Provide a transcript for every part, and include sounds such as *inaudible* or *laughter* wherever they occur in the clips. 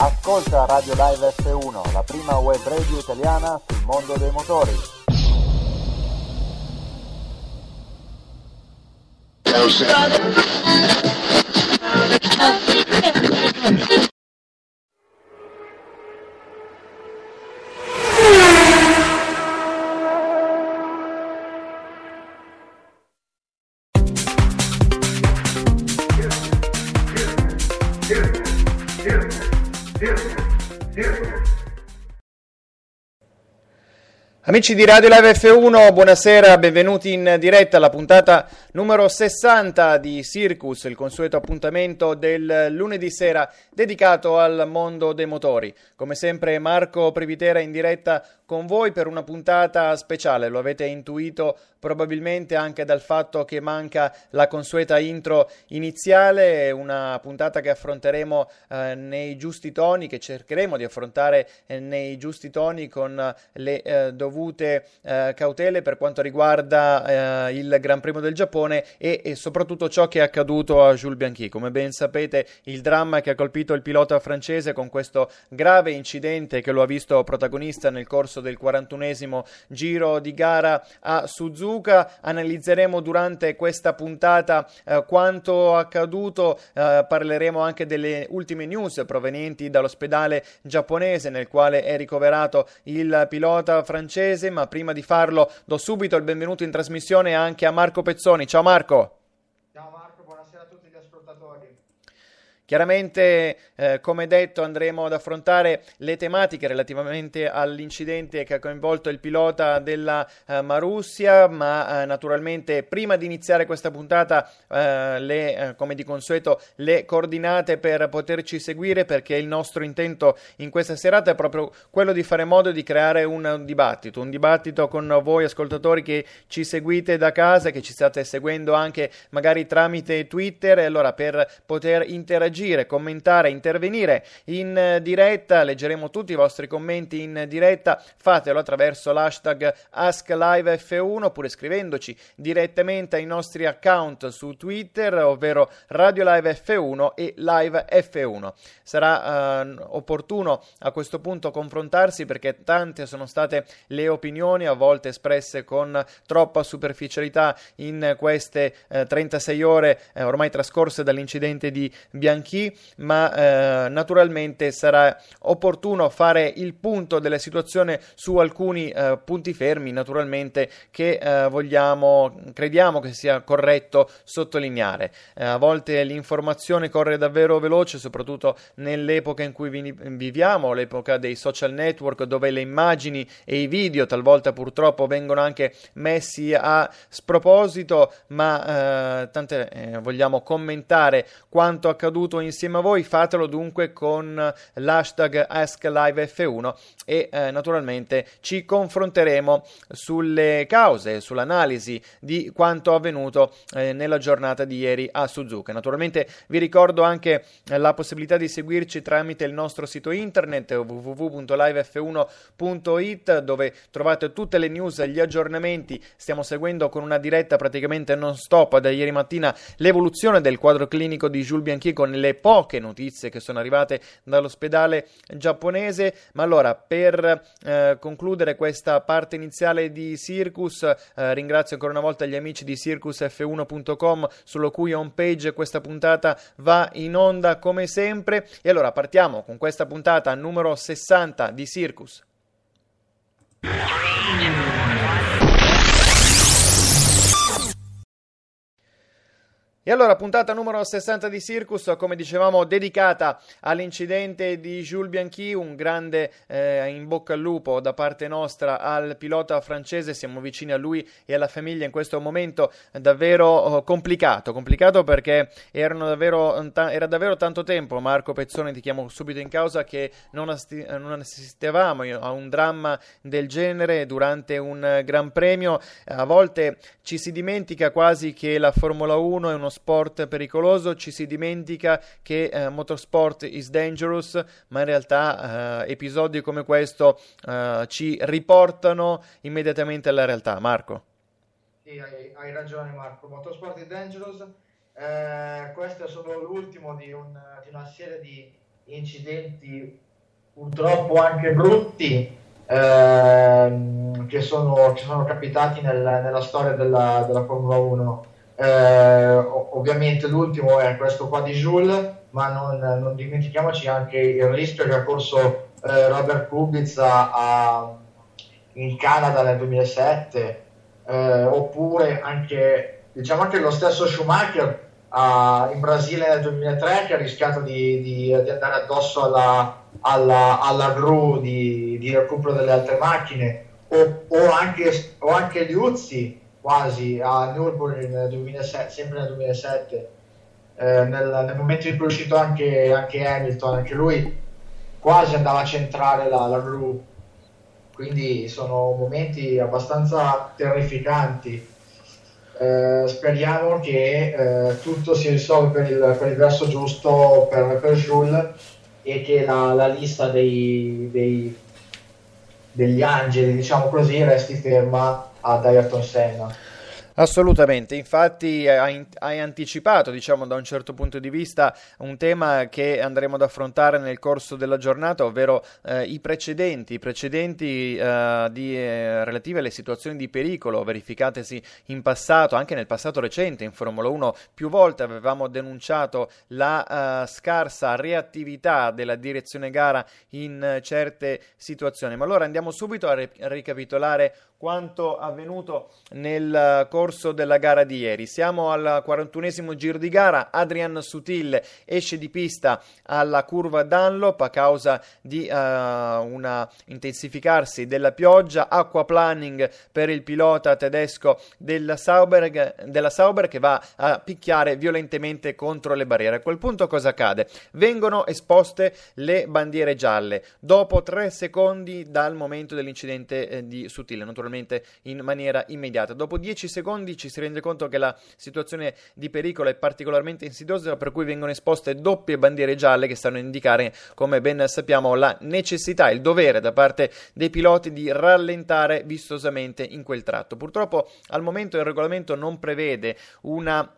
Ascolta Radio Live F1, la prima web radio italiana sul mondo dei motori. Amici di Radio Live F1, buonasera, benvenuti in diretta alla puntata numero 60 di Circus, il consueto appuntamento del lunedì sera dedicato al mondo dei motori. Come sempre Marco Privitera in diretta con voi per una puntata speciale, lo avete intuito probabilmente anche dal fatto che manca la consueta intro iniziale, una puntata che affronteremo eh, nei giusti toni, che cercheremo di affrontare eh, nei giusti toni con le eh, dovute eh, cautele per quanto riguarda eh, il Gran Premio del Giappone e, e, soprattutto ciò che è accaduto a Jules Bianchi. Come ben sapete, il dramma che ha colpito il pilota francese con questo grave incidente che lo ha visto protagonista nel corso del 41esimo giro di gara a Suzuka. Analizzeremo durante questa puntata eh, quanto accaduto, eh, parleremo anche delle ultime news provenienti dall'ospedale giapponese nel quale è ricoverato il pilota francese, ma prima di farlo do subito il benvenuto in trasmissione anche a Marco Pezzoni. Ciao Marco. Ciao Marco, buonasera a tutti gli ascoltatori. Chiaramente, eh, come detto, andremo ad affrontare le tematiche relativamente all'incidente che ha coinvolto il pilota della eh, Marussia, ma eh, naturalmente prima di iniziare questa puntata, eh, le, eh, come di consueto, le coordinate per poterci seguire perché il nostro intento in questa serata è proprio quello di fare modo di creare un dibattito, un dibattito con voi ascoltatori che ci seguite da casa, che ci state seguendo anche magari tramite Twitter, e allora per poter interagire interagire, commentare, intervenire in diretta, leggeremo tutti i vostri commenti in diretta, fatelo attraverso l'hashtag AskLiveF1 oppure scrivendoci direttamente ai nostri account su Twitter, ovvero Radio Live F1 e Live F1. Sarà eh, opportuno a questo punto confrontarsi perché tante sono state le opinioni, a volte espresse con troppa superficialità in queste eh, 36 ore eh, ormai trascorse dall'incidente di Bianchi chi, ma eh, naturalmente sarà opportuno fare il punto della situazione su alcuni eh, punti fermi, naturalmente, che eh, vogliamo, crediamo che sia corretto sottolineare. Eh, a volte l'informazione corre davvero veloce, soprattutto nell'epoca in cui vi- viviamo, l'epoca dei social network, dove le immagini e i video talvolta purtroppo vengono anche messi a sproposito, ma eh, tante eh, vogliamo commentare quanto accaduto insieme a voi, fatelo dunque con l'hashtag AskLiveF1 e eh, naturalmente ci confronteremo sulle cause, sull'analisi di quanto avvenuto eh, nella giornata di ieri a Suzuka. Naturalmente vi ricordo anche la possibilità di seguirci tramite il nostro sito internet www.livef1.it dove trovate tutte le news gli aggiornamenti. Stiamo seguendo con una diretta praticamente non stop da ieri mattina l'evoluzione del quadro clinico di Jules Bianchi con le poche notizie che sono arrivate dall'ospedale giapponese. Ma allora, per eh, concludere questa parte iniziale di Circus, eh, ringrazio ancora una volta gli amici di circusf1.com, sulla cui homepage questa puntata va in onda come sempre. E allora partiamo con questa puntata numero 60 di Circus. E allora, puntata numero 60 di Circus, come dicevamo, dedicata all'incidente di Jules Bianchi, un grande eh, in bocca al lupo da parte nostra al pilota francese, siamo vicini a lui e alla famiglia in questo momento davvero oh, complicato, complicato perché davvero, era davvero tanto tempo, Marco Pezzoni ti chiamo subito in causa, che non, asti- non assistevamo a un dramma del genere durante un Gran Premio, a volte ci si dimentica quasi che la Formula 1 è uno sport pericoloso, ci si dimentica che eh, motorsport is dangerous, ma in realtà eh, episodi come questo eh, ci riportano immediatamente alla realtà. Marco. Sì, hai, hai ragione Marco, motorsport is dangerous. Eh, questo è solo l'ultimo di, un, di una serie di incidenti purtroppo anche brutti ehm, che, sono, che, sono, capitati nel, nella storia della, della Formula 1. Eh, ovviamente l'ultimo è questo qua di Jules, ma non, non dimentichiamoci anche il rischio che ha corso eh, Robert Kubica a, in Canada nel 2007, eh, oppure anche, diciamo anche lo stesso Schumacher a, in Brasile nel 2003 che ha rischiato di, di, di andare addosso alla, alla, alla gru di, di, recupero delle altre macchine, o, o anche, o anche Liuzzi quasi a Nürburgring nel 2007, sempre nel 2007, eh, nel, nel, momento in cui è uscito anche, anche, Hamilton, anche lui quasi andava a centrare la, la gru. Quindi sono momenti abbastanza terrificanti. Eh, speriamo che eh, tutto si risolva per il, per il verso giusto per, per Jules e che la, la lista dei, dei, degli angeli, diciamo così, resti ferma ad Ayrton Senna. Assolutamente, infatti hai, hai, anticipato, diciamo, da un certo punto di vista un tema che andremo ad affrontare nel corso della giornata, ovvero eh, i precedenti, i precedenti eh, di, eh, relativi alle situazioni di pericolo verificatesi in passato, anche nel passato recente in Formula 1 più volte avevamo denunciato la uh, scarsa reattività della direzione gara in uh, certe situazioni. Ma allora andiamo subito a, re- a ricapitolare quanto avvenuto nel corso della gara di ieri. Siamo al 41esimo giro di gara, Adrian Sutil esce di pista alla curva Dunlop a causa di uh, un intensificarsi della pioggia, acquaplaning per il pilota tedesco della Sauber, della Sauber che va a picchiare violentemente contro le barriere. A quel punto cosa accade? Vengono esposte le bandiere gialle dopo tre secondi dal momento dell'incidente eh, di Sutil. Naturalmente naturalmente in maniera immediata. Dopo 10 secondi ci si rende conto che la situazione di pericolo è particolarmente insidiosa, per cui vengono esposte doppie bandiere gialle che stanno a indicare, come ben sappiamo, la necessità, il dovere da parte dei piloti di rallentare vistosamente in quel tratto. Purtroppo al momento il regolamento non prevede una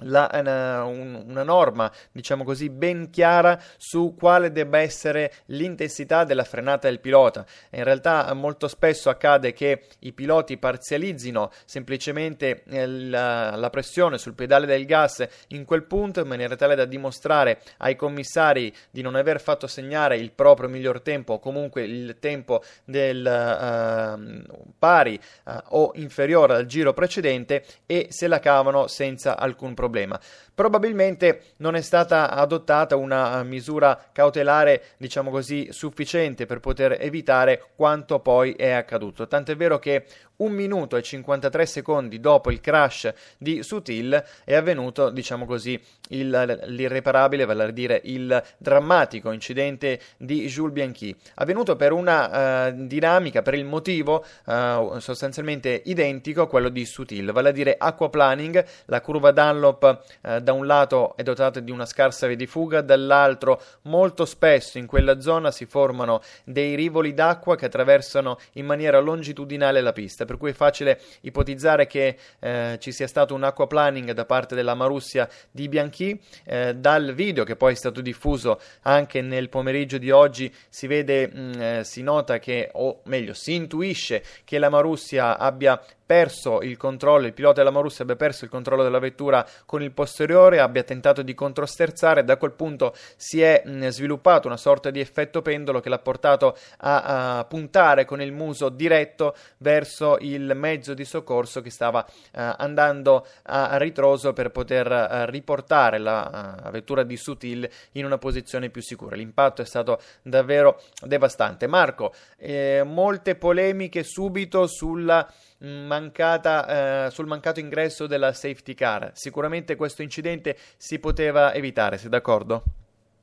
la, una, una, norma, diciamo così, ben chiara su quale debba essere l'intensità della frenata del pilota. In realtà molto spesso accade che i piloti parzializzino semplicemente eh, la, la, pressione sul pedale del gas in quel punto in maniera tale da dimostrare ai commissari di non aver fatto segnare il proprio miglior tempo o comunque il tempo del uh, pari uh, o inferiore al giro precedente e se la cavano senza alcun problema problema. Probabilmente non è stata adottata una misura cautelare, diciamo così, sufficiente per poter evitare quanto poi è accaduto. Tant'è vero che un minuto e 53 secondi dopo il crash di Sutil è avvenuto, diciamo così, il, l'irreparabile, vale a dire il drammatico incidente di Jules Bianchi, avvenuto per una uh, dinamica, per il motivo uh, sostanzialmente identico a quello di Sutil, vale a dire aquaplaning, la curva Dunlop uh, da un lato è dotata di una scarsa via di fuga, dall'altro molto spesso in quella zona si formano dei rivoli d'acqua che attraversano in maniera longitudinale la pista per cui è facile ipotizzare che eh, ci sia stato un aquaplaning da parte della Marussia di Bianchi. Eh, dal video che poi è stato diffuso anche nel pomeriggio di oggi si vede, mh, mm, eh, si nota che, o meglio, si intuisce che la Marussia abbia perso il controllo, il pilota della Marussia abbia perso il controllo della vettura con il posteriore, abbia tentato di controsterzare, da quel punto si è sviluppato una sorta di effetto pendolo che l'ha portato a, a, puntare con il muso diretto verso il mezzo di soccorso che stava uh, andando a ritroso per poter uh, riportare la uh, vettura di Sutil in una posizione più sicura. L'impatto è stato davvero devastante. Marco, eh, molte polemiche subito sulla mancata, eh, sul mancato ingresso della safety car. Sicuramente questo incidente si poteva evitare, sei d'accordo?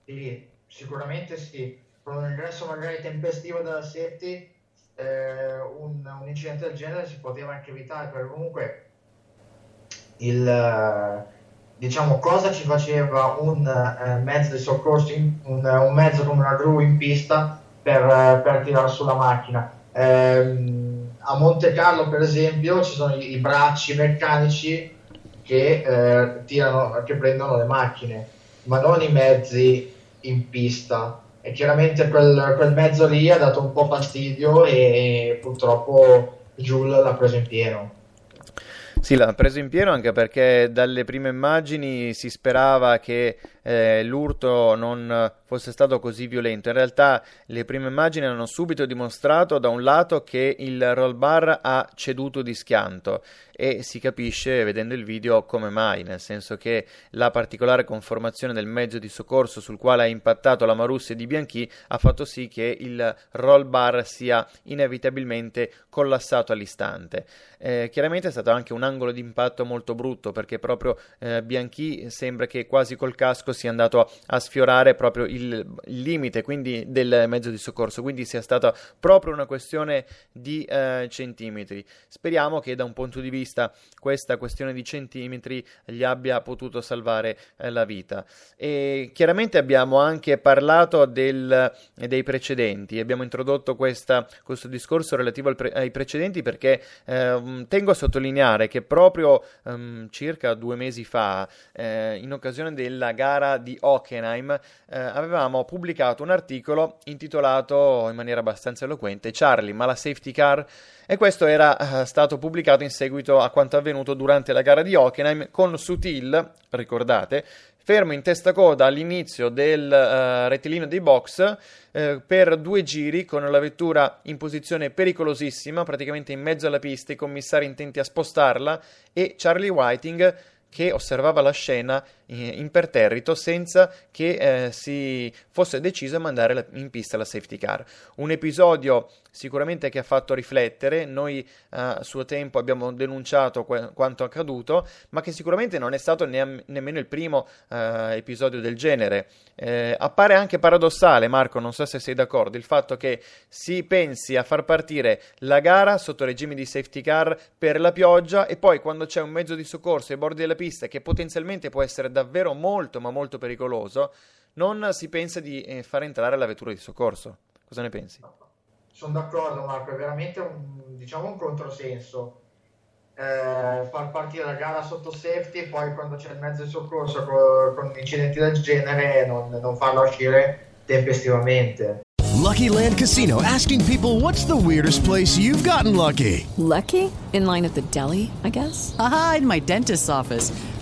Sì, sicuramente sì. Con un ingresso magari tempestivo della safety, eh, un, un, incidente del genere si poteva anche evitare, perché comunque il diciamo cosa ci faceva un eh, mezzo di soccorso, in, un, un, mezzo come una gru in pista per, per tirare sulla macchina. Eh, a Monte Carlo, per esempio, ci sono i, i bracci meccanici che, eh, tirano, che prendono le macchine, ma non i mezzi in pista. E chiaramente quel, quel mezzo lì ha dato un po' fastidio e purtroppo Jules l'ha preso in pieno. Sì, l'ha preso in pieno anche perché dalle prime immagini si sperava che eh, l'urto non fosse stato così violento. In realtà le prime immagini hanno subito dimostrato da un lato che il roll bar ha ceduto di schianto e si capisce vedendo il video come mai, nel senso che la particolare conformazione del mezzo di soccorso sul quale ha impattato la Marussia di Bianchi ha fatto sì che il roll bar sia inevitabilmente collassato all'istante. Eh, chiaramente è stato anche un angolo di impatto molto brutto perché proprio eh, Bianchi sembra che quasi col casco sia andato a sfiorare proprio il, il limite quindi del mezzo di soccorso, quindi sia stata proprio una questione di eh, centimetri. Speriamo che da un punto di vista questa questione di centimetri gli abbia potuto salvare eh, la vita. E chiaramente abbiamo anche parlato del, dei precedenti, abbiamo introdotto questa, questo discorso relativo pre- ai precedenti perché eh, tengo a sottolineare che proprio um, circa due mesi fa, eh, in occasione della gara di Hockenheim, eh, avevamo pubblicato un articolo intitolato in maniera abbastanza eloquente Charlie, ma la safety car? E questo era uh, stato pubblicato in seguito a quanto avvenuto durante la gara di Hockenheim con Sutil, ricordate, fermo in testa coda all'inizio del uh, rettilineo dei box uh, per due giri con la vettura in posizione pericolosissima, praticamente in mezzo alla pista, i commissari intenti a spostarla e Charlie Whiting che osservava la scena imperterrito senza che eh, si fosse deciso a mandare la, in pista la safety car. Un episodio sicuramente che ha fatto riflettere, noi eh, a suo tempo abbiamo denunciato que- quanto accaduto, ma che sicuramente non è stato ne- nemmeno il primo eh, episodio del genere. Eh, appare anche paradossale, Marco, non so se sei d'accordo, il fatto che si pensi a far partire la gara sotto regime di safety car per la pioggia e poi quando c'è un mezzo di soccorso ai bordi della pista che potenzialmente può essere davvero molto ma molto pericoloso, non si pensa di eh, far entrare la vettura di soccorso. Cosa ne pensi? Sono d'accordo Marco, è veramente un, diciamo un controsenso. Eh, far partire la gara sotto safety e poi quando c'è il mezzo di soccorso con, con incidenti del genere non, non farla uscire tempestivamente. Lucky Land Casino asking people what's the weirdest place you've gotten lucky? Lucky? In line at the deli, I guess? Aha, in my dentist's office.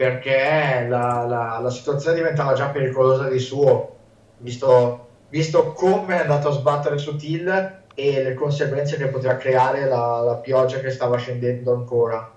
perché la, la, la, situazione diventava già pericolosa di suo, visto, visto come è andato a sbattere su Till e le conseguenze che poteva creare la, la pioggia che stava scendendo ancora.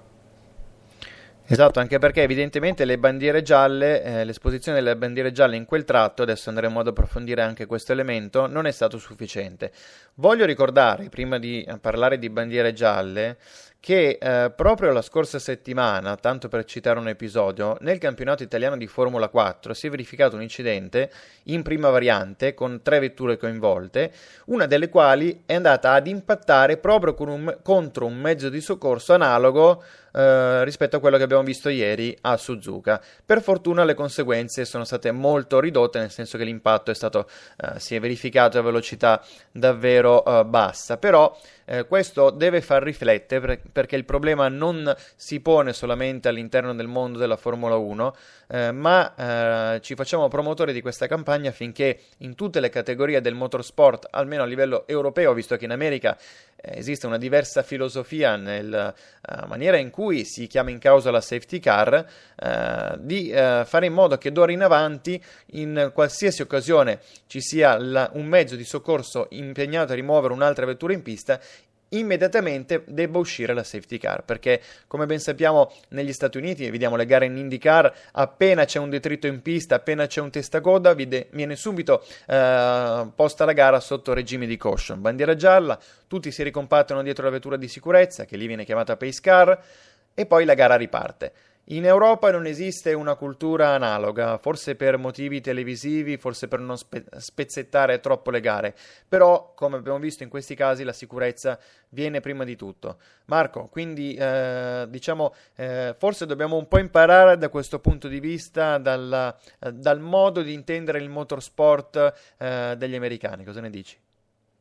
Esatto, anche perché evidentemente le bandiere gialle, eh, l'esposizione delle bandiere gialle in quel tratto, adesso andremo ad approfondire anche questo elemento, non è stato sufficiente. Voglio ricordare, prima di parlare di bandiere gialle, che eh, proprio la scorsa settimana, tanto per citare un episodio, nel campionato italiano di Formula 4 si è verificato un incidente in prima variante con tre vetture coinvolte, una delle quali è andata ad impattare proprio un, contro un mezzo di soccorso analogo eh, rispetto a quello che abbiamo visto ieri a Suzuka. Per fortuna le conseguenze sono state molto ridotte, nel senso che l'impatto è stato, eh, si è verificato a velocità davvero eh, bassa, però eh, questo deve far riflettere perché il problema non si pone solamente all'interno del mondo della Formula 1, eh, ma ci facciamo promotori di questa campagna affinché in tutte le categorie del motorsport, almeno a livello europeo, visto che in America esiste una diversa filosofia nella uh, maniera in cui si chiama in causa la safety car, uh, di uh, fare in modo che d'ora in avanti, in qualsiasi occasione ci sia la, un mezzo di soccorso impegnato a rimuovere un'altra vettura in pista, immediatamente debba uscire la safety car perché come ben sappiamo negli Stati Uniti vediamo le gare in IndyCar appena c'è un detrito in pista appena c'è un testacoda viene subito eh, posta la gara sotto regime di caution. Bandiera gialla tutti si ricompattano dietro la vettura di sicurezza che lì viene chiamata pace car e poi la gara riparte in Europa non esiste una cultura analoga, forse per motivi televisivi, forse per non spe- spezzettare troppo le gare, però come abbiamo visto in questi casi la sicurezza viene prima di tutto. Marco, quindi eh, diciamo eh, forse dobbiamo un po' imparare da questo punto di vista dal, eh, dal modo di intendere il motorsport eh, degli americani, cosa ne dici?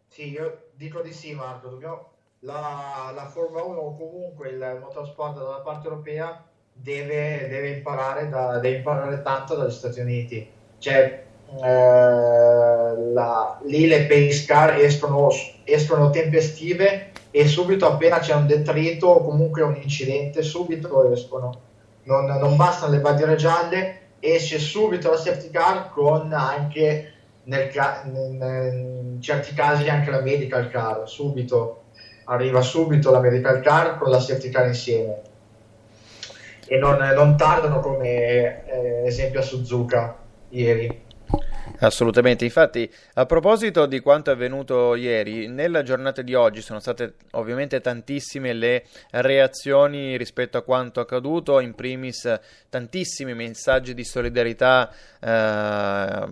Sì, io dico di sì Marco, dobbiamo... la, la Formula 1 o comunque il motorsport dalla parte europea deve, deve, imparare da, deve imparare tanto dagli Stati Uniti. Cioè, eh, la, lì le pace car escono, escono tempestive e subito appena c'è un detrito o comunque un incidente, subito escono. Non, non bastano le bandiere gialle, esce subito la safety car con anche nel, in certi casi anche la medical car, subito arriva subito la medical car con la safety car insieme e non, non tardano come eh, esempio a Suzuka ieri. Assolutamente, infatti a proposito di quanto è avvenuto ieri, nella giornata di oggi sono state ovviamente tantissime le reazioni rispetto a quanto accaduto, in primis tantissimi messaggi di solidariità eh,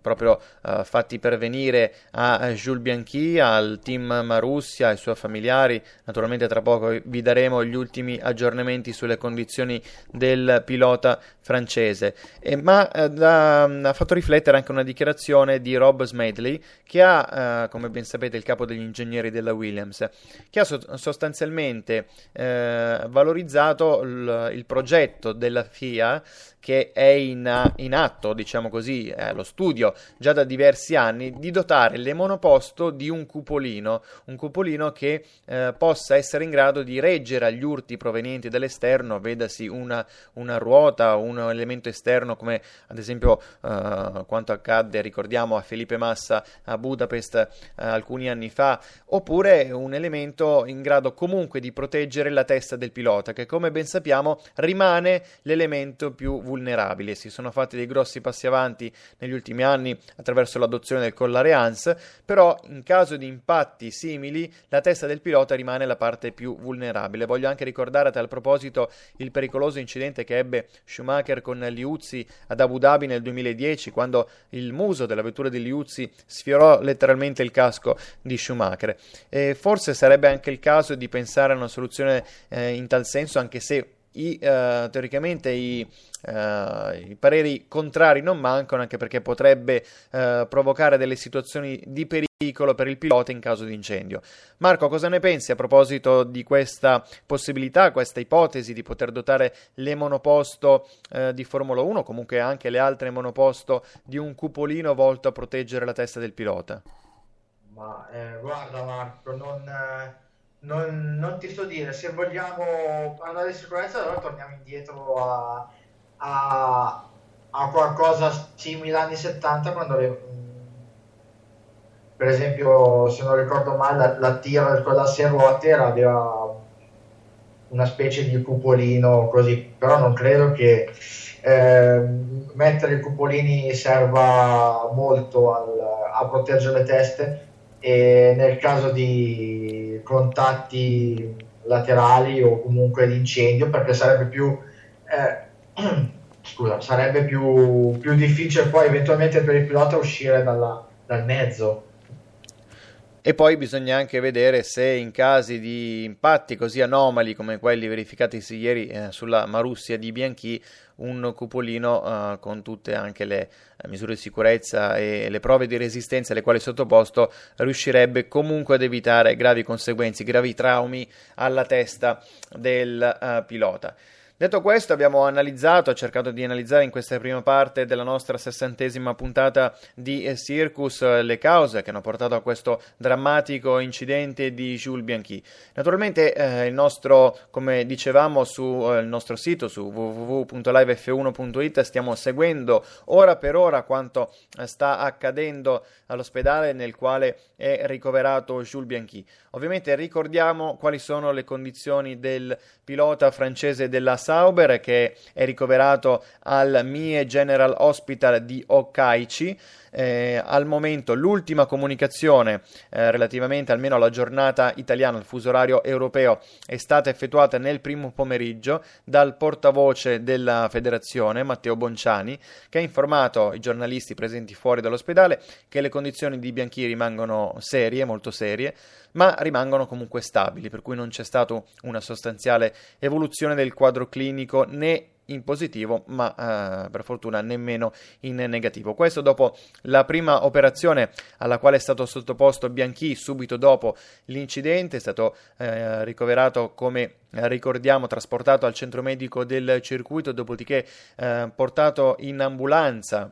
proprio eh, fatti pervenire a Jules Bianchi, al team Marussia, ai suoi familiari, naturalmente tra poco vi daremo gli ultimi aggiornamenti sulle condizioni del pilota francese, e, ma eh, da, ha fatto riflettere anche una dichiarazione di Rob Smedley, che ha, eh, come ben sapete, il capo degli ingegneri della Williams, che ha so- sostanzialmente eh, valorizzato l- il progetto della FIA che è in, in atto, diciamo così, eh, lo studio già da diversi anni, di dotare le monoposto di un cupolino, un cupolino che eh, possa essere in grado di reggere agli urti provenienti dall'esterno, vedasi una, una ruota, un elemento esterno come ad esempio eh, quanto accadde, ricordiamo, a Felipe Massa a Budapest eh, alcuni anni fa, oppure un elemento in grado comunque di proteggere la testa del pilota, che come ben sappiamo rimane l'elemento più vulnerabile si sono fatti dei grossi passi avanti negli ultimi anni attraverso l'adozione del collare ANS, però in caso di impatti simili la testa del pilota rimane la parte più vulnerabile. Voglio anche ricordare a tal proposito il pericoloso incidente che ebbe Schumacher con Liuzzi ad Abu Dhabi nel 2010 quando il muso della vettura di Liuzzi sfiorò letteralmente il casco di Schumacher. E forse sarebbe anche il caso di pensare a una soluzione eh, in tal senso anche se i, uh, teoricamente i, uh, i, pareri contrari non mancano, anche perché potrebbe uh, provocare delle situazioni di pericolo per il pilota in caso di incendio. Marco, cosa ne pensi a proposito di questa possibilità, questa ipotesi di poter dotare le monoposto di Formula 1, comunque anche le altre monoposto, di un cupolino volto a proteggere la testa del pilota? Ma eh, guarda Marco, non... Eh non, non, ti so dire, se vogliamo parlare di sicurezza allora torniamo indietro a, a, a qualcosa simile anni 70 quando le, per esempio se non ricordo male la, la tira con la ruote aveva una specie di cupolino così, però non credo che eh, mettere i cupolini serva molto al, a proteggere le teste. E nel caso di contatti laterali o comunque di incendio perché sarebbe più eh, *clears throat* scusa, sarebbe più, più, difficile poi eventualmente per il pilota uscire dalla, dal mezzo e poi bisogna anche vedere se in casi di impatti così anomali come quelli verificatisi ieri eh, sulla Marussia di Bianchi, un cupolino eh, con tutte anche le eh, misure di sicurezza e le prove di resistenza alle quali è sottoposto riuscirebbe comunque ad evitare gravi conseguenze, gravi traumi alla testa del uh, pilota. Detto questo, abbiamo analizzato, cercato di analizzare in questa prima parte della nostra sessantesima puntata di eh, Circus eh, le cause che hanno portato a questo drammatico incidente di Jules Bianchi. Naturalmente eh, il nostro, come dicevamo sul eh, nostro sito, su www.livef1.it, stiamo seguendo ora per ora quanto eh, sta accadendo all'ospedale nel quale è ricoverato Jules Bianchi. Ovviamente ricordiamo quali sono le condizioni del pilota francese della Sauber che è ricoverato al Mie General Hospital di Okkaichi eh, al momento l'ultima comunicazione eh, relativamente almeno alla giornata italiana, al fuso orario europeo, è stata effettuata nel primo pomeriggio dal portavoce della federazione, Matteo Bonciani, che ha informato i giornalisti presenti fuori dall'ospedale che le condizioni di Bianchi rimangono serie, molto serie, ma rimangono comunque stabili, per cui non c'è stata una sostanziale evoluzione del quadro clinico né in positivo, ma eh, per fortuna nemmeno in negativo. Questo dopo la prima operazione alla quale è stato sottoposto Bianchi subito dopo l'incidente, è stato eh, ricoverato come ricordiamo trasportato al centro medico del circuito, dopodiché eh, portato in ambulanza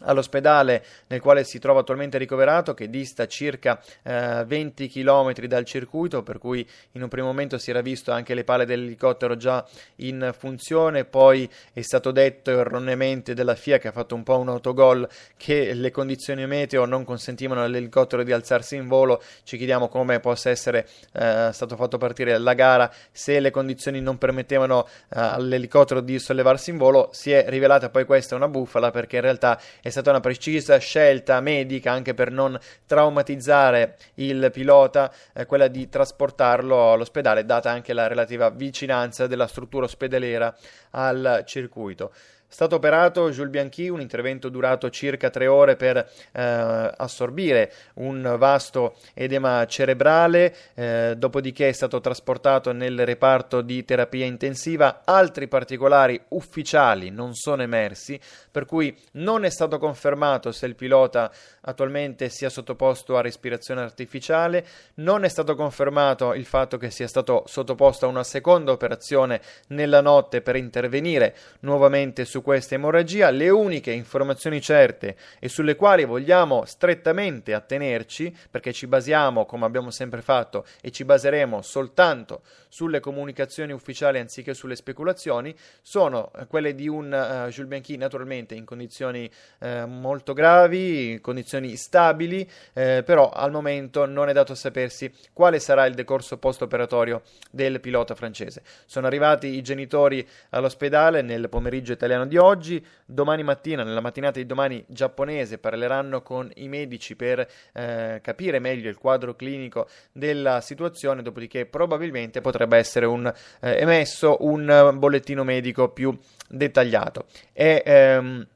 all'ospedale nel quale si trova attualmente ricoverato che dista circa eh, 20 km dal circuito per cui in un primo momento si era visto anche le pale dell'elicottero già in funzione poi è stato detto erroneamente dalla FIA che ha fatto un po' un autogol che le condizioni meteo non consentivano all'elicottero di alzarsi in volo. Ci chiediamo come possa essere eh, stato fatto partire la gara se le condizioni non permettevano eh, all'elicottero di sollevarsi in volo. Si è rivelata poi questa una bufala perché in realtà è stata una precisa scelta medica anche per non traumatizzare il pilota, eh, quella di trasportarlo all'ospedale, data anche la relativa vicinanza della struttura ospedaliera al circuito stato operato Jules Bianchi, un intervento durato circa tre ore per eh, assorbire un vasto edema cerebrale, eh, dopodiché è stato trasportato nel reparto di terapia intensiva. Altri particolari ufficiali non sono emersi, per cui non è stato confermato se il pilota attualmente sia sottoposto a respirazione artificiale, non è stato confermato il fatto che sia stato sottoposto a una seconda operazione nella notte per intervenire nuovamente su questa emorragia. Le uniche informazioni certe e sulle quali vogliamo strettamente attenerci, perché ci basiamo, come abbiamo sempre fatto, e ci baseremo soltanto sulle comunicazioni ufficiali anziché sulle speculazioni, sono quelle di un uh, Jules Bianchi naturalmente in condizioni uh, molto gravi, in condizioni stabili, eh, però al momento non è dato sapersi quale sarà il decorso post-operatorio del pilota francese. Sono arrivati i genitori all'ospedale nel pomeriggio italiano di oggi, domani mattina, nella mattinata di domani giapponese, parleranno con i medici per eh, capire meglio il quadro clinico della situazione, dopodiché probabilmente potrebbe essere un, eh, emesso un bollettino medico più dettagliato. E, ehm,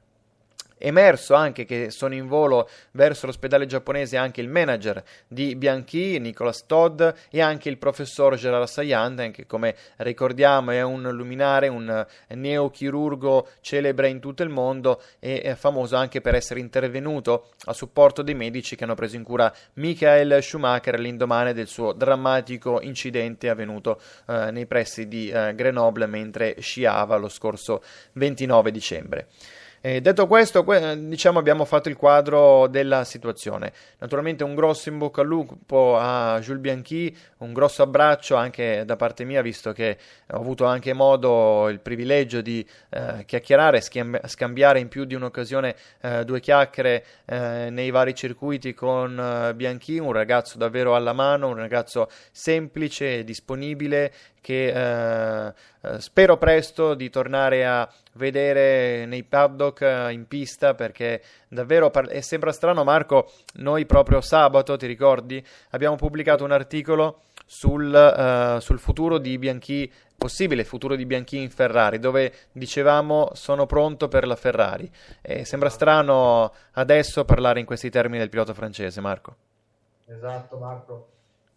emerso anche che sono in volo verso l'ospedale giapponese anche il manager di Bianchi, Nicolas Todd, e anche il professor Gerard Sayand, che come ricordiamo è un luminare, un neochirurgo celebre in tutto il mondo e è famoso anche per essere intervenuto a supporto dei medici che hanno preso in cura Michael Schumacher l'indomani del suo drammatico incidente avvenuto eh, nei pressi di eh, Grenoble mentre sciava lo scorso 29 dicembre. Eh, detto questo, que- diciamo abbiamo fatto il quadro della situazione. Naturalmente un grosso in bocca al lupo a Jules Bianchi, un grosso abbraccio anche da parte mia, visto che ho avuto anche modo, il privilegio di eh, chiacchierare, schiamb- scambiare in più di un'occasione eh, due chiacchiere eh, nei vari circuiti con eh, Bianchi, un ragazzo davvero alla mano, un ragazzo semplice, disponibile che eh, eh, spero presto di tornare a vedere nei paddock eh, in pista perché davvero par- e sembra strano Marco noi proprio sabato ti ricordi abbiamo pubblicato un articolo sul, uh, sul futuro di Bianchi, possibile futuro di Bianchi in Ferrari, dove dicevamo sono pronto per la Ferrari. E sembra strano adesso parlare in questi termini del pilota francese, Marco. Esatto, Marco.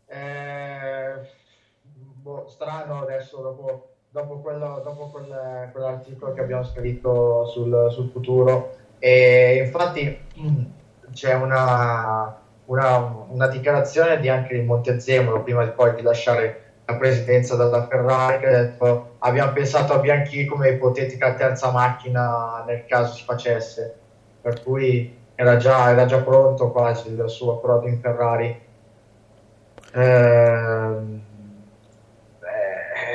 Eh, boh, strano adesso dopo, dopo, quello, dopo quel, quell'articolo che abbiamo scritto sul, sul futuro. E infatti c'è una, una, una dichiarazione di anche il Montezemolo prima di poi di lasciare la presidenza della Ferrari che ha detto abbiamo pensato a Bianchi come ipotetica terza macchina nel caso si facesse per cui era già, era già pronto quasi il suo approdo in Ferrari eh,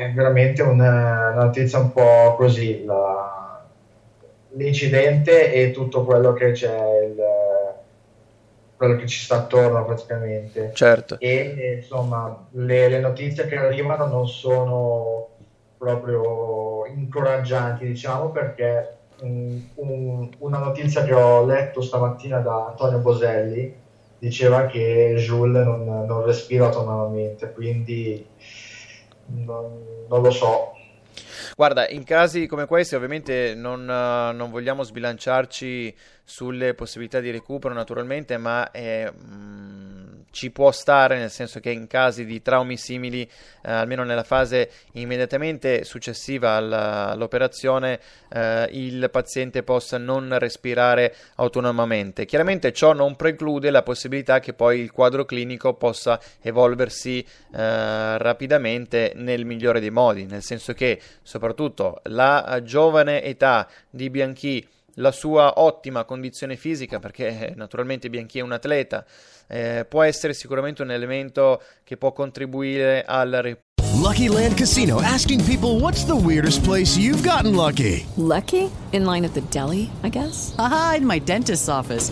è veramente una, una, notizia un po' così la, l'incidente e tutto quello che c'è il, quello che ci sta attorno praticamente. Certo. E insomma, le, le notizie che arrivano non sono proprio incoraggianti, diciamo, perché un, un, una notizia che ho letto stamattina da Antonio Boselli diceva che Jules non, non respira autonomamente, quindi non, non lo so, Guarda, in casi come questi ovviamente non, uh, non vogliamo sbilanciarci sulle possibilità di recupero naturalmente, ma eh, mh, ci può stare nel senso che in casi di traumi simili, eh, almeno nella fase immediatamente successiva alla, all'operazione, eh, il paziente possa non respirare autonomamente. Chiaramente ciò non preclude la possibilità che poi il quadro clinico possa evolversi eh, rapidamente nel migliore dei modi, nel senso che soprattutto la giovane età di Bianchi la sua ottima condizione fisica, perché eh, naturalmente Bianchi è un atleta, eh, può essere sicuramente un elemento che può contribuire al recupero. Lucky Land Casino asking people what's the weirdest place you've gotten lucky? Lucky? In line at the deli, I guess? Aha, in my dentist's office.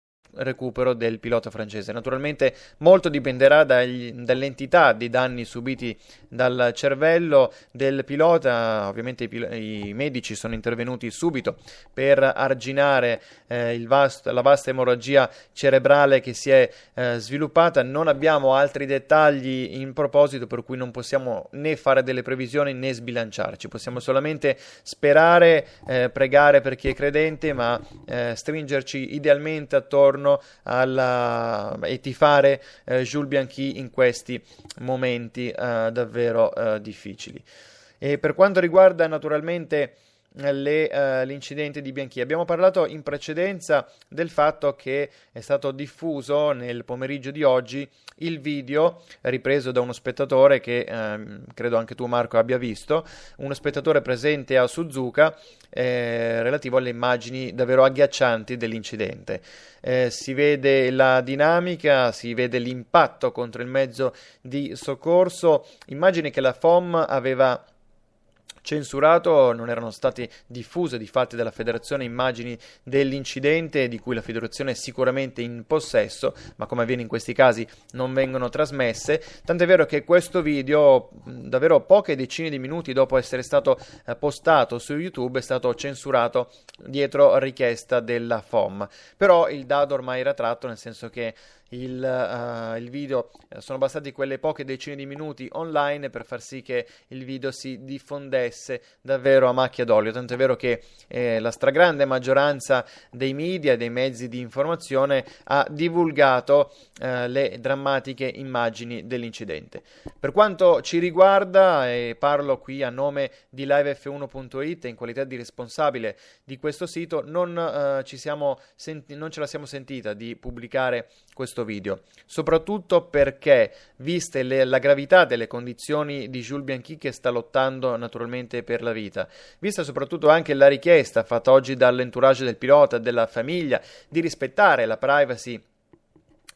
Recupero del pilota francese. Naturalmente molto dipenderà dagli, dall'entità dei danni subiti dal cervello del pilota, ovviamente i, i medici sono intervenuti subito per arginare eh, vasto, la vasta emorragia cerebrale che si è eh, sviluppata, non abbiamo altri dettagli in proposito per cui non possiamo né fare delle previsioni né sbilanciarci, possiamo solamente sperare, eh, pregare per chi è credente, ma eh, stringerci idealmente attorno attorno alla, e tifare eh, Jules Bianchi in questi momenti eh, davvero eh, difficili. E per quanto riguarda naturalmente le, uh, l'incidente di Bianchi. Abbiamo parlato in precedenza del fatto che è stato diffuso nel pomeriggio di oggi il video ripreso da uno spettatore che uh, credo anche tu Marco abbia visto, uno spettatore presente a Suzuka eh, relativo alle immagini davvero agghiaccianti dell'incidente. Eh, si vede la dinamica, si vede l'impatto contro il mezzo di soccorso, immagini che la FOM aveva censurato, non erano state diffuse di fatti dalla federazione immagini dell'incidente di cui la federazione è sicuramente in possesso, ma come avviene in questi casi non vengono trasmesse, tant'è vero che questo video davvero poche decine di minuti dopo essere stato eh, postato su YouTube è stato censurato dietro richiesta della FOM. Però il dado ormai era tratto nel senso che il, uh, il video, sono bastati quelle poche decine di minuti online per far sì che il video si diffondesse davvero a macchia d'olio, tanto è vero che eh, la stragrande maggioranza dei media, dei mezzi di informazione ha divulgato eh, le drammatiche immagini dell'incidente. Per quanto ci riguarda, e parlo qui a nome di livef1.it in qualità di responsabile di questo sito, non, eh, ci siamo senti- non ce la siamo sentita di pubblicare questo video, soprattutto perché, viste le, la gravità delle condizioni di Jules Bianchi che sta lottando naturalmente per la vita, vista soprattutto anche la richiesta fatta oggi dall'entourage del pilota e della famiglia di rispettare la privacy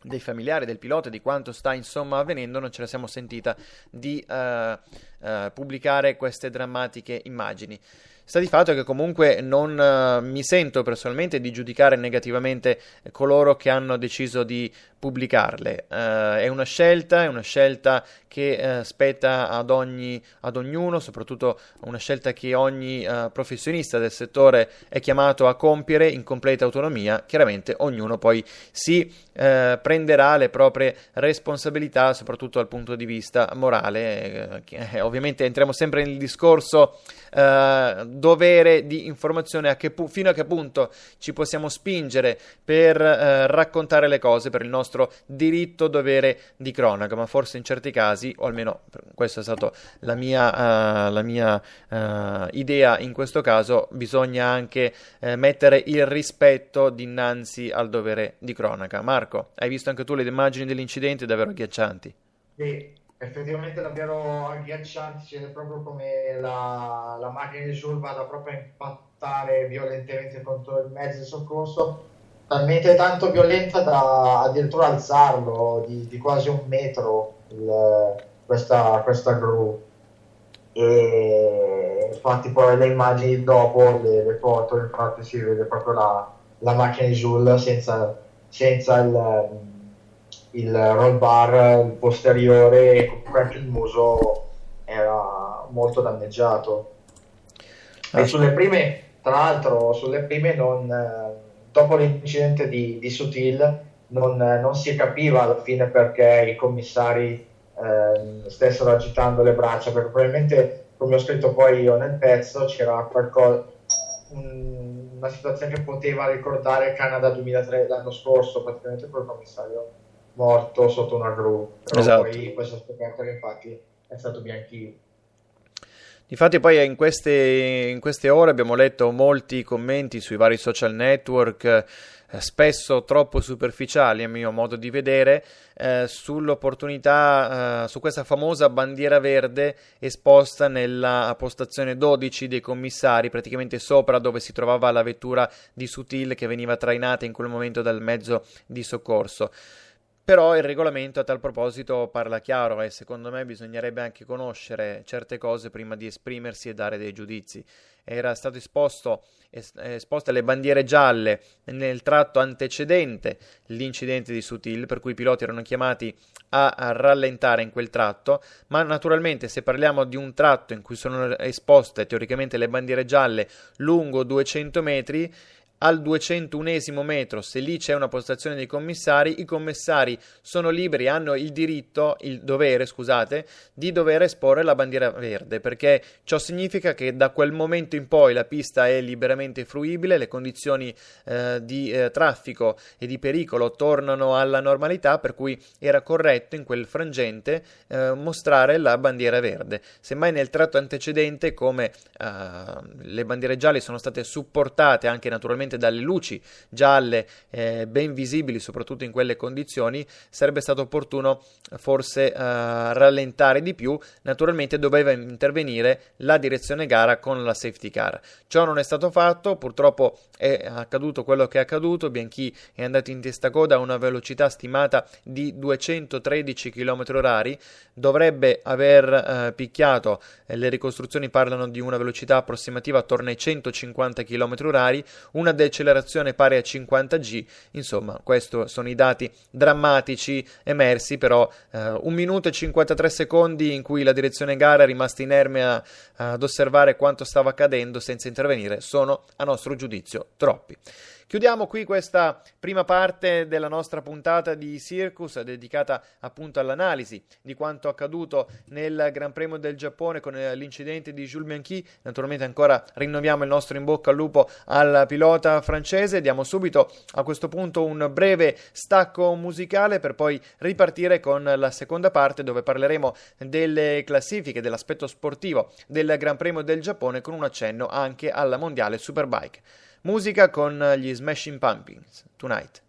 dei familiari del pilota di quanto sta insomma avvenendo, non ce la siamo sentita di uh, uh, pubblicare queste drammatiche immagini. Sta di fatto che comunque non uh, mi sento personalmente di giudicare negativamente coloro che hanno deciso di pubblicarle. Uh, è una scelta, è una scelta che uh, spetta ad, ogni, ad ognuno, soprattutto una scelta che ogni professionista del settore è chiamato a compiere in completa autonomia. Chiaramente ognuno poi si prenderà le proprie responsabilità, soprattutto dal punto di vista morale. Eh, ovviamente entriamo sempre nel discorso dovere di informazione a pu- fino a che punto ci possiamo spingere per raccontare le cose per il nostro diritto dovere di cronaca, ma forse in certi casi, o almeno questa è stata la mia, uh, la mia uh, idea in questo caso, bisogna anche uh, mettere il rispetto dinanzi al dovere di cronaca. Marco, hai visto anche tu le immagini dell'incidente davvero agghiaccianti? Sì, effettivamente davvero agghiaccianti, vede proprio come la, la macchina di Jules vada proprio a impattare violentemente contro il mezzo di soccorso, talmente tanto violenta da addirittura alzarlo di, di quasi un metro il, questa, questa gru. E infatti poi le immagini dopo, le, le foto, infatti si vede proprio la, la macchina di Jules senza, senza il il roll bar il posteriore e comunque anche il muso era molto danneggiato. E ah. sulle prime, tra l'altro, sulle prime non, dopo l'incidente di, di Sutil non, non, si capiva alla fine perché i commissari eh, stessero agitando le braccia, perché probabilmente, come ho scritto poi io nel pezzo, c'era qualcosa, un, una situazione che poteva ricordare Canada 2003 l'anno scorso, praticamente quel commissario morto sotto una gru. Però esatto. poi questa scoperta che infatti è stato Bianchi. Difatti poi in queste, in queste, ore abbiamo letto molti commenti sui vari social network, eh, spesso troppo superficiali a mio modo di vedere, eh, sull'opportunità, eh, su questa famosa bandiera verde esposta nella postazione 12 dei commissari, praticamente sopra dove si trovava la vettura di Sutil che veniva trainata in quel momento dal mezzo di soccorso. Però il regolamento a tal proposito parla chiaro e secondo me bisognerebbe anche conoscere certe cose prima di esprimersi e dare dei giudizi. Era stato esposto, esposte le bandiere gialle nel tratto antecedente l'incidente di Sutil, per cui i piloti erano chiamati a, a rallentare in quel tratto, ma naturalmente se parliamo di un tratto in cui sono esposte teoricamente le bandiere gialle lungo 200 metri, al 201 metro, se lì c'è una postazione dei commissari, i commissari sono liberi, hanno il diritto, il dovere, scusate, di dover esporre la bandiera verde, perché ciò significa che da quel momento in poi la pista è liberamente fruibile, le condizioni eh, di eh, traffico e di pericolo tornano alla normalità, per cui era corretto in quel frangente eh, mostrare la bandiera verde. Semmai nel tratto antecedente, come eh, le bandiere gialle sono state supportate anche naturalmente ovviamente dalle luci gialle eh, ben visibili soprattutto in quelle condizioni sarebbe stato opportuno forse eh, rallentare di più naturalmente doveva intervenire la direzione gara con la safety car. Ciò non è stato fatto purtroppo è accaduto quello che è accaduto Bianchi è andato in testa coda a una velocità stimata di 213 km h dovrebbe aver eh, picchiato eh, le ricostruzioni parlano di una velocità approssimativa attorno ai 150 km h una decelerazione pari a 50 G, insomma, questi sono i dati drammatici emersi, però eh, 1 minuto e 53 secondi in cui la direzione gara è rimasta inerme a, ad osservare quanto stava accadendo senza intervenire sono, a nostro giudizio, troppi. Chiudiamo qui questa prima parte della nostra puntata di Circus dedicata appunto all'analisi di quanto accaduto nel Gran Premio del Giappone con eh, l'incidente di Jules Bianchi. Naturalmente ancora rinnoviamo il nostro in bocca al lupo al pilota francese. Diamo subito a questo punto un breve stacco musicale per poi ripartire con la seconda parte dove parleremo delle classifiche, dell'aspetto sportivo del Gran Premio del Giappone con un accenno anche alla mondiale Superbike. Musica con gli Smashing Pumpkins, Tonight.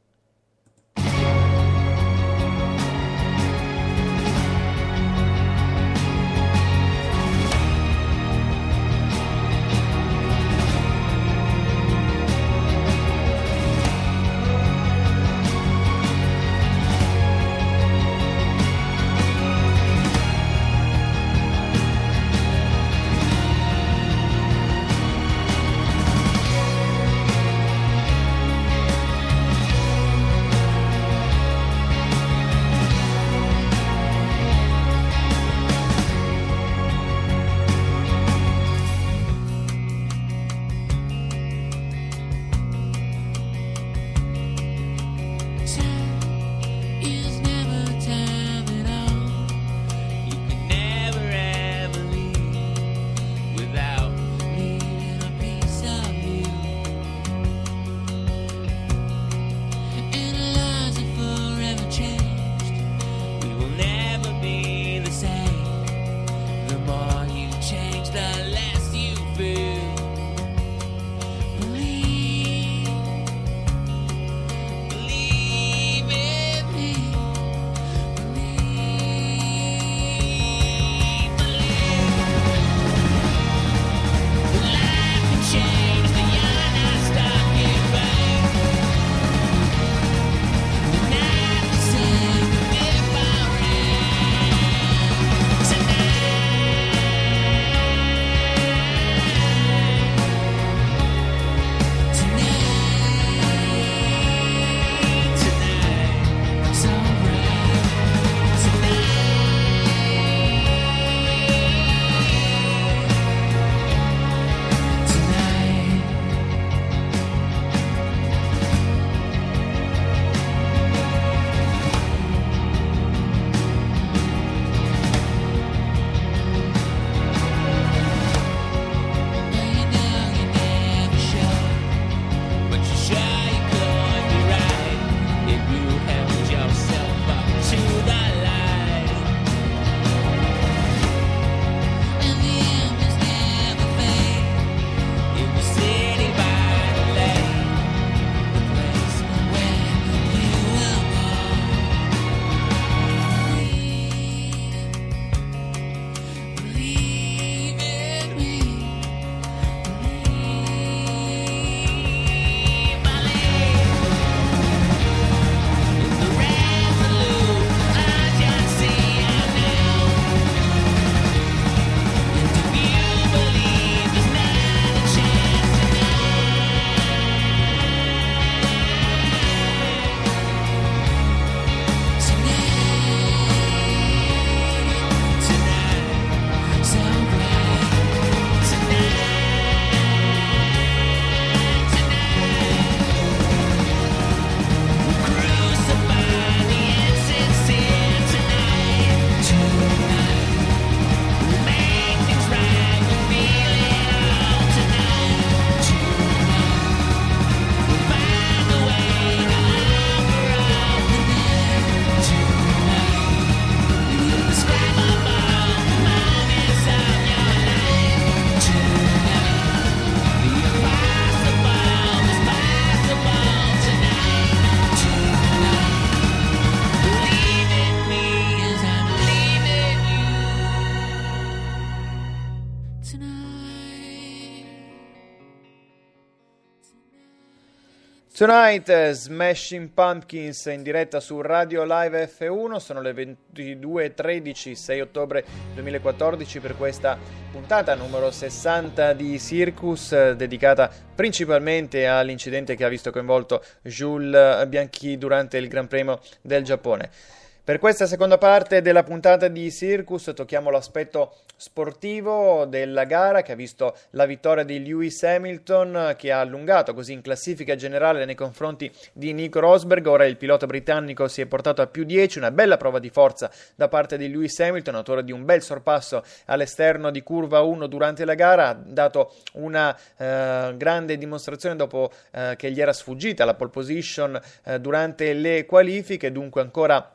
Tonight Smashing Pumpkins in diretta su Radio Live F1, sono le 22.13, 6 ottobre 2014 per questa puntata numero 60 di Circus dedicata principalmente all'incidente che ha visto coinvolto Jules Bianchi durante il Gran Premio del Giappone. Per questa seconda parte della puntata di Circus tocchiamo l'aspetto sportivo della gara che ha visto la vittoria di Lewis Hamilton che ha allungato così in classifica generale nei confronti di Nico Rosberg. Ora il pilota britannico si è portato a più 10, una bella prova di forza da parte di Lewis Hamilton, autore di un bel sorpasso all'esterno di curva 1 durante la gara, ha dato una eh, grande dimostrazione dopo eh, che gli era sfuggita la pole position eh, durante le qualifiche, dunque ancora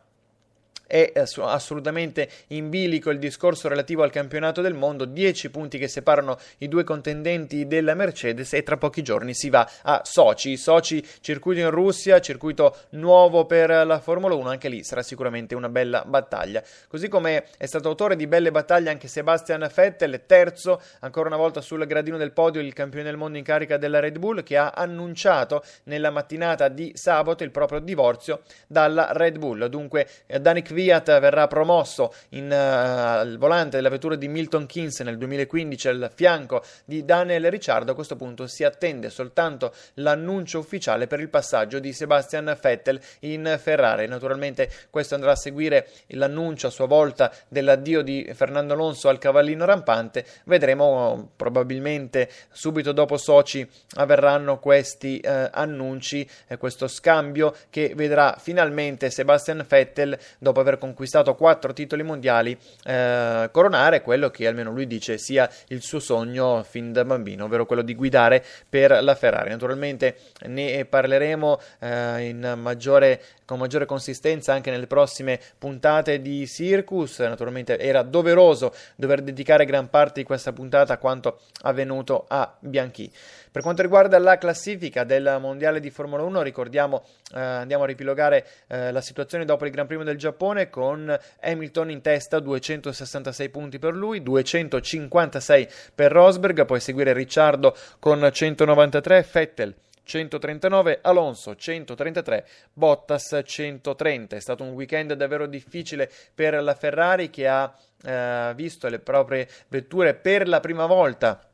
è assolutamente in bilico il discorso relativo al campionato del mondo, 10 punti che separano i due contendenti della Mercedes e tra pochi giorni si va a Sochi, Sochi circuito in Russia, circuito nuovo per la Formula 1, anche lì sarà sicuramente una bella battaglia. Così come è stato autore di belle battaglie anche Sebastian Vettel, terzo ancora una volta sul gradino del podio il campione del mondo in carica della Red Bull che ha annunciato nella mattinata di sabato il proprio divorzio dalla Red Bull. Dunque Danik Fiat verrà promosso in, uh, al volante della vettura di Milton Keynes nel 2015 al fianco di Daniel Ricciardo. A questo punto si attende soltanto l'annuncio ufficiale per il passaggio di Sebastian Vettel in Ferrari. Naturalmente questo andrà a seguire l'annuncio a sua volta dell'addio di Fernando Alonso al cavallino rampante. Vedremo probabilmente subito dopo Sochi avverranno questi uh, annunci, eh, questo scambio che vedrà finalmente Sebastian Vettel dopo aver aver conquistato quattro titoli mondiali, eh, coronare quello che almeno lui dice sia il suo sogno fin da bambino, ovvero quello di guidare per la Ferrari. Naturalmente ne parleremo eh, maggiore, con maggiore consistenza anche nelle prossime puntate di Circus. Naturalmente era doveroso dover dedicare gran parte di questa puntata a quanto avvenuto a Bianchi. Per quanto riguarda la classifica del mondiale di Formula 1, ricordiamo, eh, andiamo a ripilogare eh, la situazione dopo il Gran Premio del Giappone con Hamilton in testa, 266 punti per lui, 256 per Rosberg, poi seguire Ricciardo con 193, Vettel 139, Alonso 133, Bottas 130. È stato un weekend davvero difficile per la Ferrari che ha eh, visto le proprie vetture per la prima volta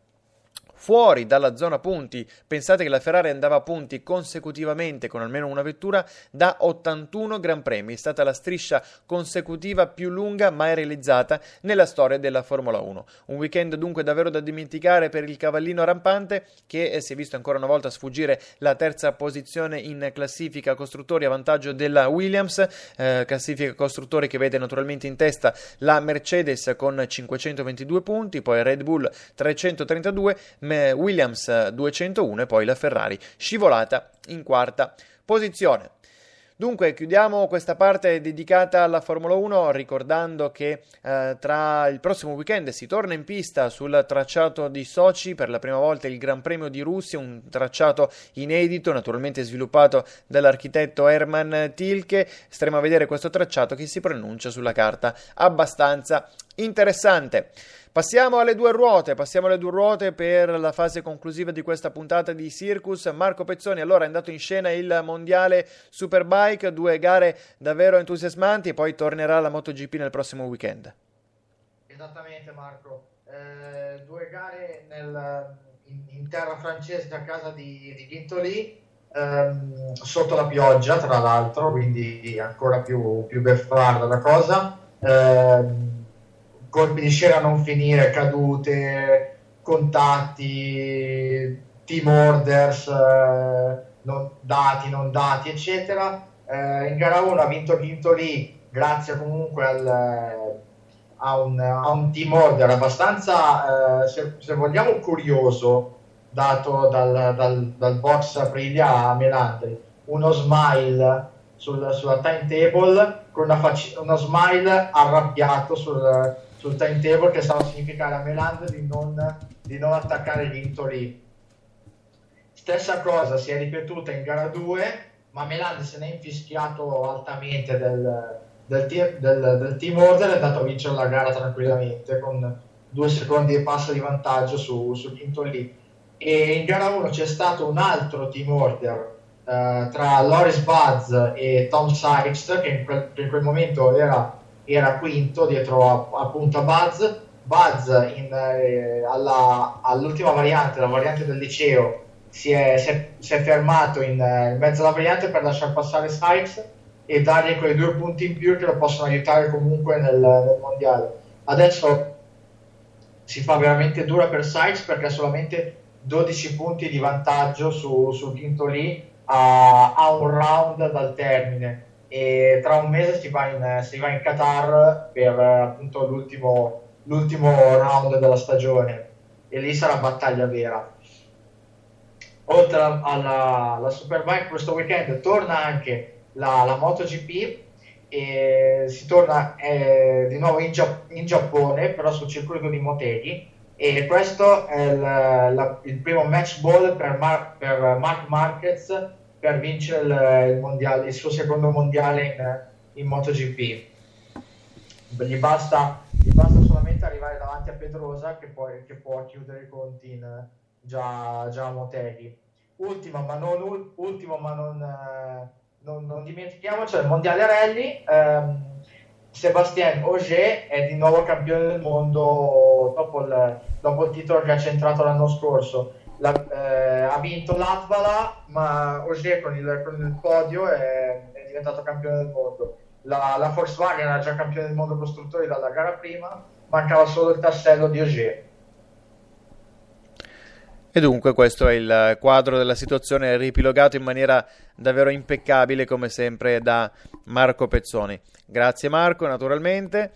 fuori dalla zona punti. Pensate che la Ferrari andava a punti consecutivamente con almeno una vettura da 81 Gran Premi. È stata la striscia consecutiva più lunga mai realizzata nella storia della Formula 1. Un weekend dunque davvero da dimenticare per il cavallino rampante che eh, si è visto ancora una volta sfuggire la terza posizione in classifica costruttori a vantaggio della Williams, eh, classifica costruttori che vede naturalmente in testa la Mercedes con 522 punti, poi Red Bull 332, Williams 201 e poi la Ferrari scivolata in quarta posizione. Dunque, chiudiamo questa parte dedicata alla Formula 1 ricordando che eh, tra il prossimo weekend si torna in pista sul tracciato di Sochi per la prima volta il Gran Premio di Russia, un tracciato inedito, naturalmente sviluppato dall'architetto Hermann Tilke. Staremo a vedere questo tracciato che si pronuncia sulla carta abbastanza interessante. Passiamo alle due ruote, passiamo alle due ruote per la fase conclusiva di questa puntata di Circus. Marco Pezzoni allora è andato in scena il mondiale Superbike, due gare davvero entusiasmanti e poi tornerà la MotoGP nel prossimo weekend. Esattamente Marco, eh, due gare nel, in, in, terra francese a casa di, di Vintoli, ehm, sotto la pioggia tra l'altro, quindi ancora più, più beffarda la cosa. Eh, colpi di scena a non finire, cadute, contatti, team orders, eh, non dati, non dati, eccetera. Eh, in gara 1 ha vinto lì, grazie comunque al, a, un, a, un, team order abbastanza, eh, se, se, vogliamo, curioso, dato dal, dal, dal box Aprilia a Melandri. Uno smile sul, sulla timetable con una fac- uno smile arrabbiato sul, sul timetable che stava a significare a Meland di non, di non attaccare Vintoli. Stessa cosa si è ripetuta in gara 2, ma Meland se ne è infischiato altamente del, del, team, del, del team order e è andato a vincere la gara tranquillamente con due secondi e passa di vantaggio su, su Vintoli. E in gara 1 c'è stato un altro team order Uh, tra Loris Buzz e Tom Sykes, che in quel, in quel momento era era quinto dietro a, appunto a Buzz. Buzz in, eh, alla, all'ultima variante, la variante del liceo, si è, si è, si è fermato in, eh, in, mezzo alla variante per lasciare passare Sykes e dargli quei due punti in più che lo possono aiutare comunque nel, nel mondiale. Adesso si fa veramente dura per Sykes perché ha solamente 12 punti di vantaggio su, sul quinto lì a, a, un round dal termine e tra un mese si va in, si va in Qatar per appunto l'ultimo, l'ultimo round della stagione. E lì sarà battaglia vera. Oltre alla, alla, Superbike questo weekend torna anche la, la MotoGP e si torna eh, di nuovo in, Gia- in, Giappone però sul circuito di Motegi. E questo è il, la, il primo match ball per, Mar- per, Mark Marquez per vincere il, il, mondiale, il suo secondo mondiale in, in MotoGP. Gli basta, gli basta, solamente arrivare davanti a Pedrosa che, poi, che può chiudere i conti in, già, già a Motegi ultimo ma non, ultimo, ma non, eh, non, non dimentichiamoci il mondiale rally ehm, Sébastien Auger è di nuovo campione del mondo dopo il, dopo il titolo che ha centrato l'anno scorso la, eh, ha vinto l'Atbala ma Auger con il, con il podio è, è, diventato campione del mondo la, la Volkswagen era già campione del mondo costruttori dalla gara prima mancava solo il tassello di Auger e dunque questo è il quadro della situazione ripilogato in maniera davvero impeccabile come sempre da Marco Pezzoni. Grazie Marco naturalmente.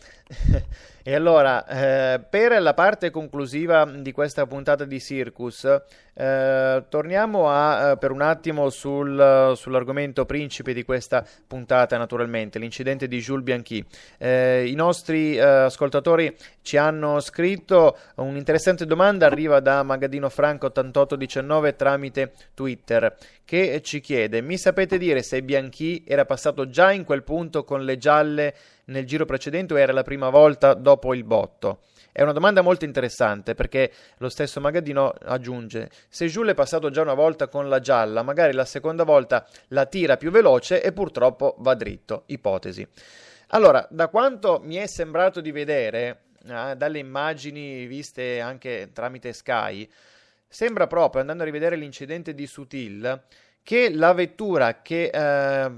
E allora, eh, per la parte conclusiva di questa puntata di Circus, eh, torniamo a, eh, per un attimo sul, sull'argomento principe di questa puntata, naturalmente, l'incidente di Jules Bianchi. Eh, I nostri eh, ascoltatori ci hanno scritto un'interessante domanda, arriva da Magadino Franco 8819 tramite Twitter, che ci chiede, mi sapete dire se Bianchi era passato già in quel punto con le gialle nel giro precedente o era la prima volta dopo il botto? È una domanda molto interessante perché lo stesso Magadino aggiunge: se Jules è passato già una volta con la gialla, magari la seconda volta la tira più veloce e purtroppo va dritto. Ipotesi. Allora, da quanto mi è sembrato di vedere, eh, dalle immagini viste anche tramite Sky, sembra proprio, andando a rivedere l'incidente di Sutil, che la vettura che eh,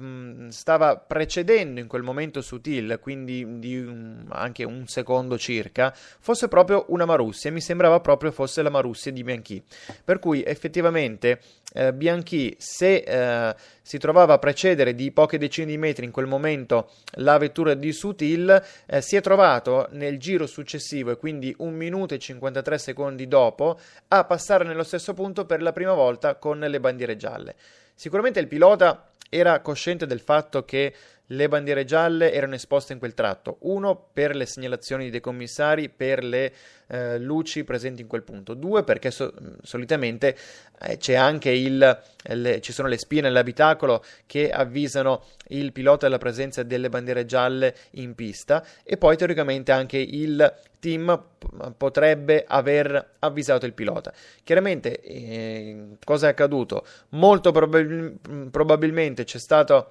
stava precedendo in quel momento Sutil, quindi di un, anche un secondo circa, fosse proprio una Marussia. Mi sembrava proprio fosse la Marussia di Bianchi. Per cui effettivamente eh, Bianchi, se eh, si trovava a precedere di poche decine di metri in quel momento la vettura di Sutil, eh, si è trovato nel giro successivo, e quindi un minuto e 53 secondi dopo, a passare nello stesso punto per la prima volta con le bandiere gialle. Sicuramente il pilota era cosciente del fatto che le bandiere gialle erano esposte in quel tratto. Uno, per le segnalazioni dei commissari, per le eh, luci presenti in quel punto. Due, perché so- solitamente eh, c'è anche il, le, ci sono le spie nell'abitacolo che avvisano il pilota della presenza delle bandiere gialle in pista. E poi, teoricamente, anche il team potrebbe aver avvisato il pilota. Chiaramente, eh, cosa è accaduto? Molto probabil- probabilmente c'è stato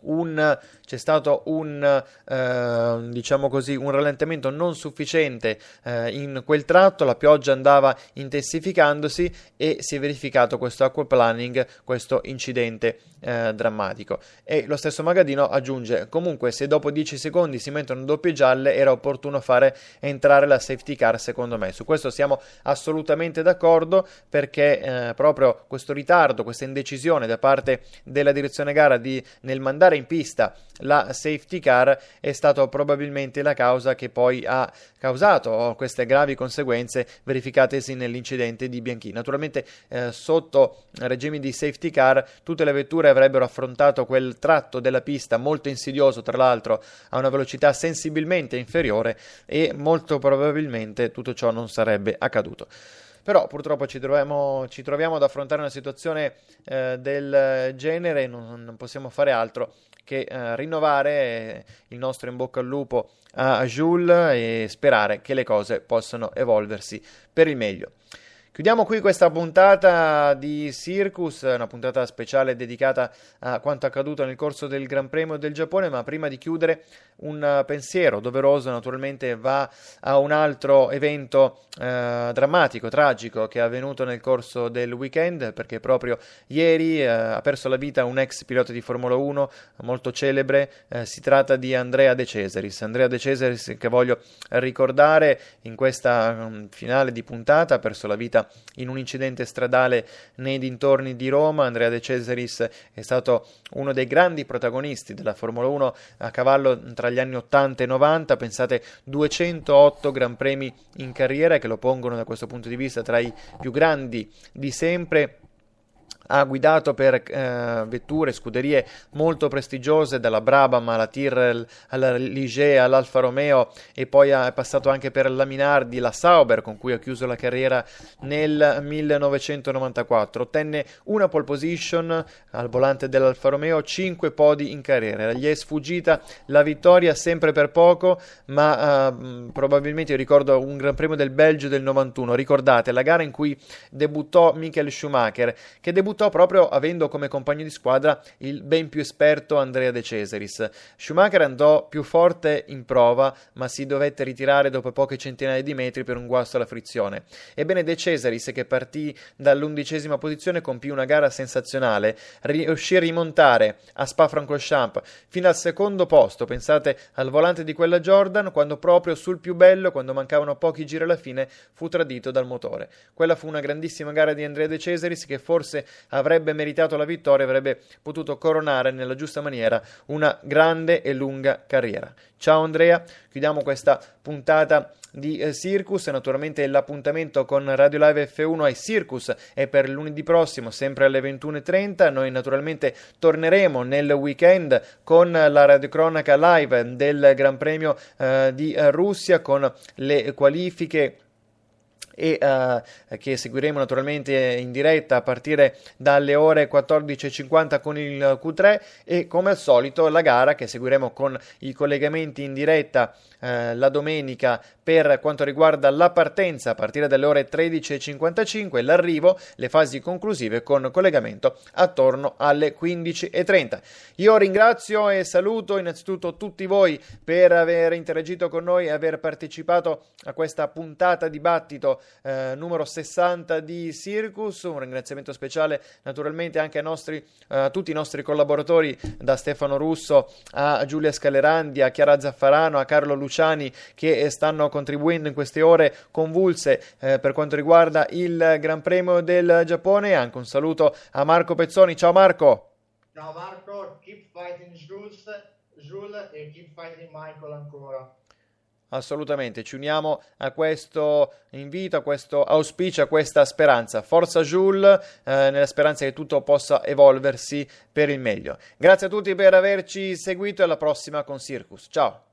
un, c'è stato un, eh, diciamo così, un rallentamento non sufficiente eh, in quel tratto, la pioggia andava intensificandosi e si è verificato questo aquaplaning, questo incidente eh, drammatico. E lo stesso Magadino aggiunge: comunque, se dopo 10 secondi si mettono doppie gialle, era opportuno fare entrare la safety car, secondo me. Su questo siamo assolutamente d'accordo perché eh, proprio questo ritardo, questa indecisione da parte della direzione gara di, nel mandare in pista la safety car è stato probabilmente la causa che poi ha causato queste gravi conseguenze verificatesi nell'incidente di Bianchi. Naturalmente eh, sotto regimi di safety car tutte le vetture avrebbero affrontato quel tratto della pista molto insidioso, tra l'altro a una velocità sensibilmente inferiore e molto probabilmente tutto ciò non sarebbe accaduto. Però purtroppo ci troviamo, ci troviamo ad affrontare una situazione eh, del genere, non, non, possiamo fare altro che eh, rinnovare il nostro in bocca al lupo a Jules e sperare che le cose possano evolversi per il meglio. Chiudiamo qui questa puntata di Circus, una puntata speciale dedicata a quanto accaduto nel corso del Gran Premio del Giappone, ma prima di chiudere un pensiero doveroso naturalmente va a un altro evento eh, drammatico, tragico che è avvenuto nel corso del weekend, perché proprio ieri eh, ha perso la vita un ex pilota di Formula 1 molto celebre, eh, si tratta di Andrea De Cesaris. Andrea De Cesaris che voglio ricordare in questa um, finale di puntata ha perso la vita in un incidente stradale nei dintorni di Roma. Andrea De Cesaris è stato uno dei grandi protagonisti della Formula 1 a cavallo tra gli anni 80 e 90. Pensate 208 Gran Premi in carriera che lo pongono da questo punto di vista tra i più grandi di sempre ha guidato per eh, vetture, scuderie molto prestigiose, dalla Brabham alla Tyrrell, alla Ligier, all'Alfa Romeo e poi è passato anche per la Minardi, la Sauber con cui ha chiuso la carriera nel 1994. Ottenne una pole position al volante dell'Alfa Romeo, 5 podi in carriera. Gli è sfuggita la vittoria sempre per poco, ma eh, probabilmente ricordo un Gran Premio del Belgio del 91. Ricordate la gara in cui debuttò Michael Schumacher, che debuttò debuttò proprio avendo come compagno di squadra il ben più esperto Andrea De Cesaris. Schumacher andò più forte in prova, ma si dovette ritirare dopo poche centinaia di metri per un guasto alla frizione. Ebbene De Cesaris, che partì dall'undicesima posizione, compì una gara sensazionale, riuscì a rimontare a Spa-Francorchamps fino al secondo posto, pensate al volante di quella Jordan, quando proprio sul più bello, quando mancavano pochi giri alla fine, fu tradito dal motore. Quella fu una grandissima gara di Andrea De Cesaris che forse avrebbe meritato la vittoria, avrebbe potuto coronare nella giusta maniera una grande e lunga carriera. Ciao Andrea, chiudiamo questa puntata di eh, Circus. Naturalmente l'appuntamento con Radio Live F1 ai Circus è per lunedì prossimo, sempre alle 21.30. Noi naturalmente torneremo nel weekend con la radiocronaca live del Gran Premio eh, di Russia con le qualifiche e uh, che seguiremo naturalmente in diretta a partire dalle ore 14.50 con il Q3 e come al solito la gara che seguiremo con i collegamenti in diretta uh, la domenica per quanto riguarda la partenza a partire dalle ore 13.55 l'arrivo, le fasi conclusive con collegamento attorno alle 15.30. Io ringrazio e saluto innanzitutto tutti voi per aver interagito con noi e aver partecipato a questa puntata dibattito eh, numero 60 di Circus. Un ringraziamento speciale naturalmente anche a, nostri, a tutti i nostri collaboratori, da Stefano Russo a Giulia Scalerandi, a Chiara Zaffarano, a Carlo Luciani che stanno contribuendo in queste ore convulse eh, per quanto riguarda il Gran Premio del Giappone. Anche un saluto a Marco Pezzoni. Ciao Marco. Ciao Marco, keep fighting Jules, Jules e keep fighting Michael ancora. Assolutamente, ci uniamo a questo invito, a questo auspicio, a questa speranza. Forza Jules, eh, nella speranza che tutto possa evolversi per il meglio. Grazie a tutti per averci seguito e alla prossima con Circus. Ciao!